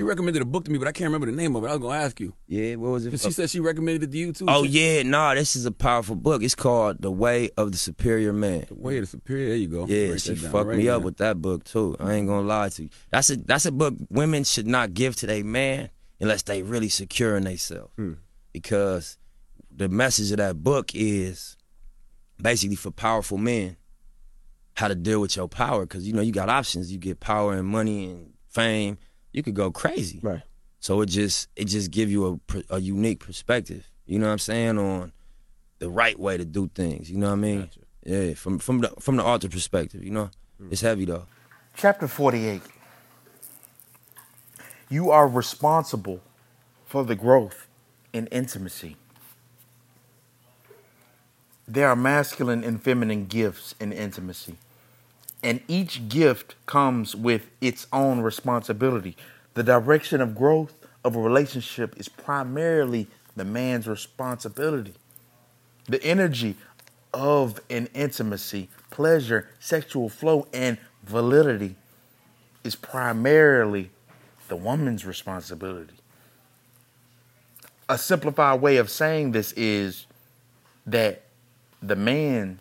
You recommended a book to me, but I can't remember the name of it. I was gonna ask you. Yeah, what was it? She said she recommended it to you too. Oh She- yeah, nah, this is a powerful book. It's called The Way of the Superior Man. The way of the superior. There you go. Yeah, Write she fucked right me up with that book too. I ain't gonna lie to you. That's a that's a book women should not give to their man unless they really secure in themselves. Hmm. Because the message of that book is basically for powerful men how to deal with your power. Cause you know you got options. You get power and money and fame. You could go crazy. Right. So it just it just give you a pr- a unique perspective. You know what I'm saying on the right way to do things. You know what I mean? Gotcha. Yeah, from from the from the author perspective. You know, mm. it's heavy though. Chapter 48. You are responsible for the growth in intimacy. There are masculine and feminine gifts in intimacy, and each gift comes with its own responsibility. The direction of growth of a relationship is primarily the man's responsibility. The energy of an intimacy, pleasure, sexual flow, and validity is primarily the woman's responsibility. A simplified way of saying this is that the man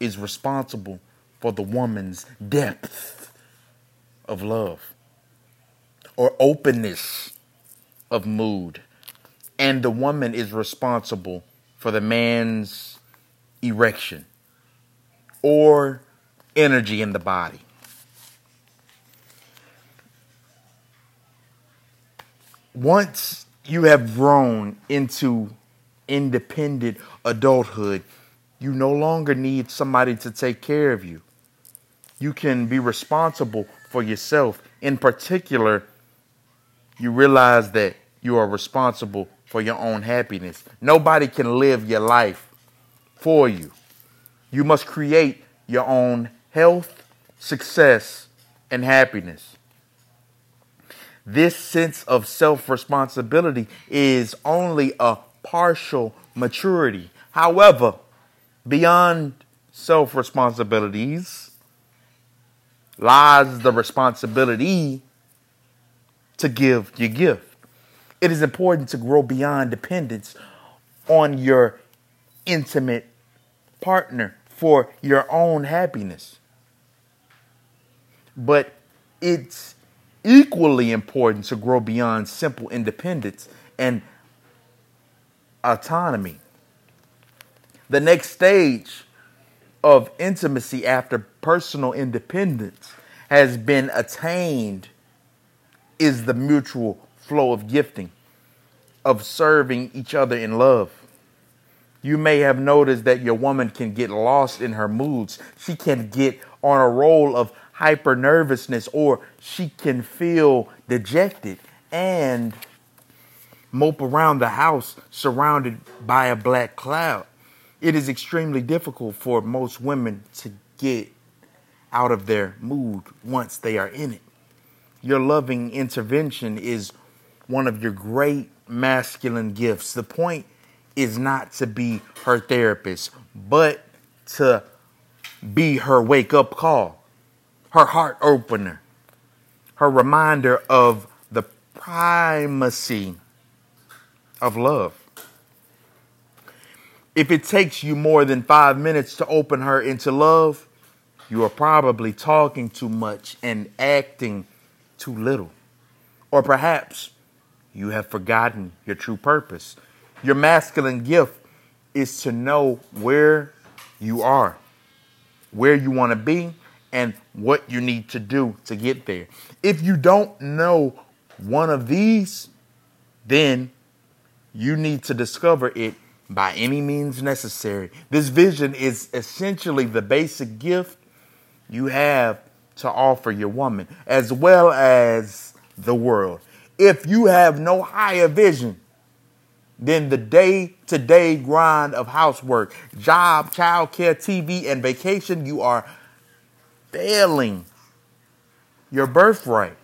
is responsible for the woman's depth of love or openness of mood, and the woman is responsible for the man's erection or energy in the body. Once you have grown into independent adulthood, you no longer need somebody to take care of you. You can be responsible for yourself. In particular, you realize that you are responsible for your own happiness. Nobody can live your life for you. You must create your own health, success, and happiness. This sense of self responsibility is only a partial maturity. However, beyond self responsibilities lies the responsibility to give your gift. It is important to grow beyond dependence on your intimate partner for your own happiness. But it's equally important to grow beyond simple independence and autonomy. The next stage of intimacy after personal independence has been attained is the mutual flow of gifting, of serving each other in love. You may have noticed that your woman can get lost in her moods. She can get on a roll of hyper nervousness, or she can feel dejected and mope around the house surrounded by a black cloud. It is extremely difficult for most women to get out of their mood once they are in it. Your loving intervention is one of your great masculine gifts. The point is not to be her therapist, but to be her wake up call, her heart opener, her reminder of the primacy of love. If it takes you more than five minutes to open her into love, you are probably talking too much and acting too little. Or perhaps you have forgotten your true purpose. Your masculine gift is to know where you are, where you want to be, and what you need to do to get there. If you don't know one of these, then you need to discover it by any means necessary. This vision is essentially the basic gift you have to offer your woman as well as the world. If you have no higher vision than the day to day grind of housework, job, childcare, TV, and vacation, you are failing your birthright.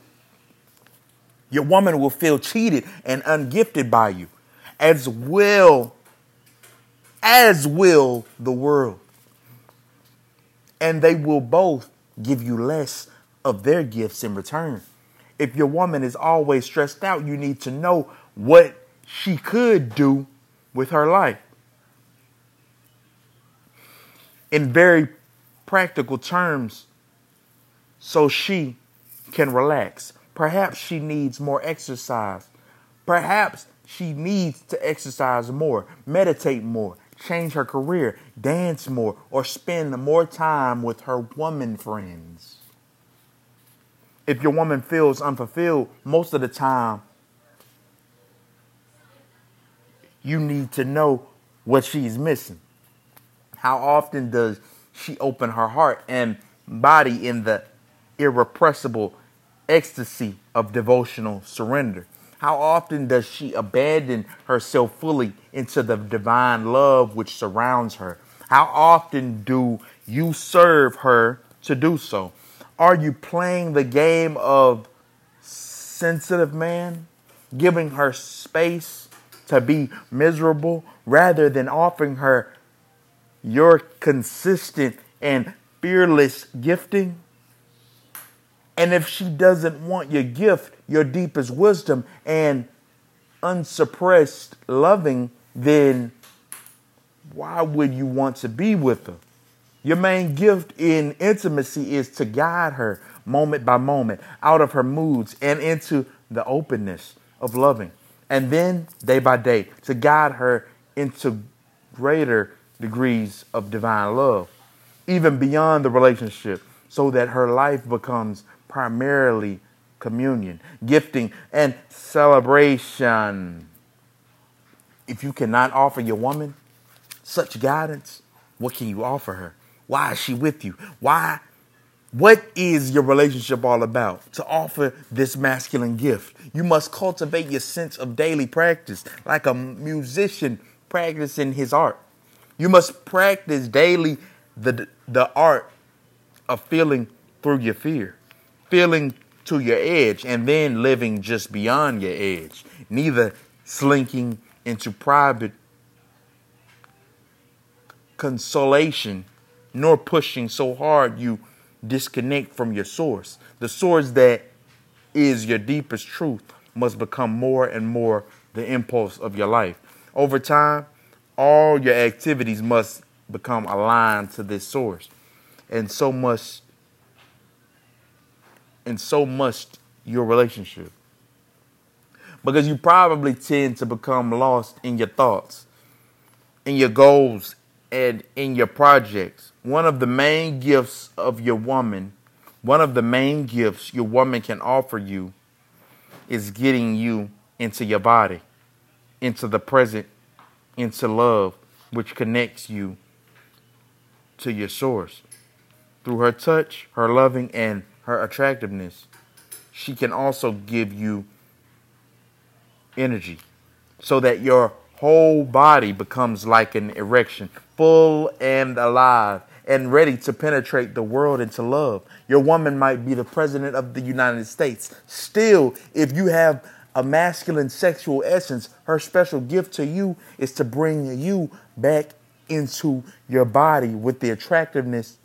Your woman will feel cheated and ungifted by you, as well as will the world. And they will both give you less of their gifts in return. If your woman is always stressed out, you need to know what she could do with her life. In very practical terms, so she can relax. Perhaps she needs more exercise. Perhaps she needs to exercise more, meditate more, change her career, dance more, or spend more time with her woman friends. If your woman feels unfulfilled, most of the time, you need to know what she's missing. How often does she open her heart and body in the irrepressible ecstasy of devotional surrender? How often does she abandon herself fully into the divine love which surrounds her? How often do you serve her to do so? Are you playing the game of sensitive man, giving her space to be miserable rather than offering her your consistent and fearless gifting? And if she doesn't want your gift, your deepest wisdom, and unsuppressed loving, then why would you want to be with her? Your main gift in intimacy is to guide her moment by moment out of her moods and into the openness of loving. And then day by day to guide her into greater degrees of divine love, even beyond the relationship, so that her life becomes primarily communion, gifting, and celebration. If you cannot offer your woman such guidance, what can you offer her? Why is she with you? Why? What is your relationship all about? To offer this masculine gift, you must cultivate your sense of daily practice like a musician practicing his art. You must practice daily the, the art of feeling through your fear feeling to your edge and then living just beyond your edge, neither slinking into private consolation nor pushing so hard you disconnect from your source. The source that is your deepest truth must become more and more the impulse of your life. Over time, all your activities must become aligned to this source. And so must and so must your relationship. Because you probably tend to become lost in your thoughts, in your goals, and in your projects. One of the main gifts of your woman, one of the main gifts your woman can offer you is getting you into your body, into the present, into love, which connects you to your source. Through her touch, her loving, and her attractiveness, she can also give you energy so that your whole body becomes like an erection, full and alive and ready to penetrate the world into love. Your woman might be the president of the United States. Still, if you have a masculine sexual essence, her special gift to you is to bring you back into your body with the attractiveness,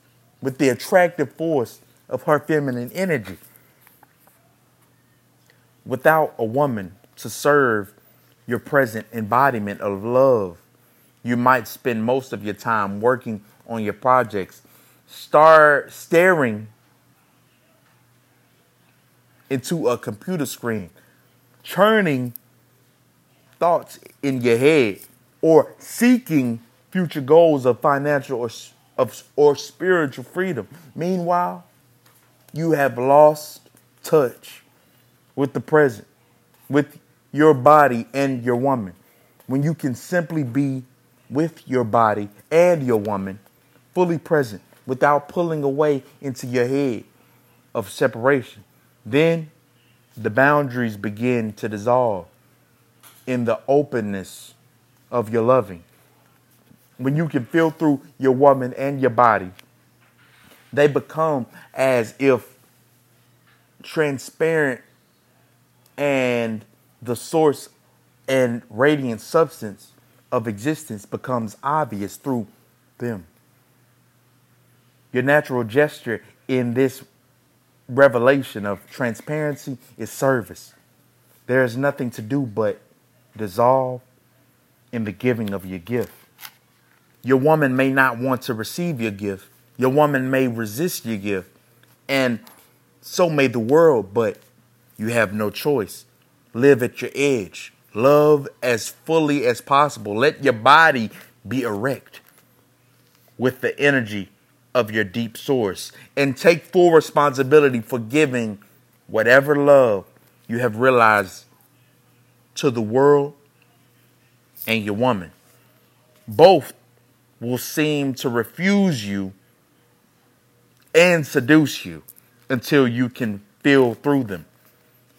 with the attractive force of her feminine energy. Without a woman to serve your present embodiment of love, you might spend most of your time working on your projects, start staring into a computer screen, churning thoughts in your head, or seeking future goals of financial or, of, or spiritual freedom. Meanwhile, you have lost touch with the present, with your body and your woman. When you can simply be with your body and your woman fully present without pulling away into your head of separation, then the boundaries begin to dissolve in the openness of your loving. When you can feel through your woman and your body they become as if transparent and the source and radiant substance of existence becomes obvious through them. Your natural gesture in this revelation of transparency is service. There is nothing to do but dissolve in the giving of your gift. Your woman may not want to receive your gift. Your woman may resist your gift. And so may the world, but you have no choice. Live at your edge. Love as fully as possible. Let your body be erect with the energy of your deep source and take full responsibility for giving whatever love you have realized to the world and your woman. Both will seem to refuse you and seduce you until you can feel through them.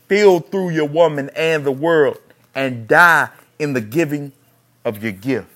Feel through your woman and the world and die in the giving of your gift.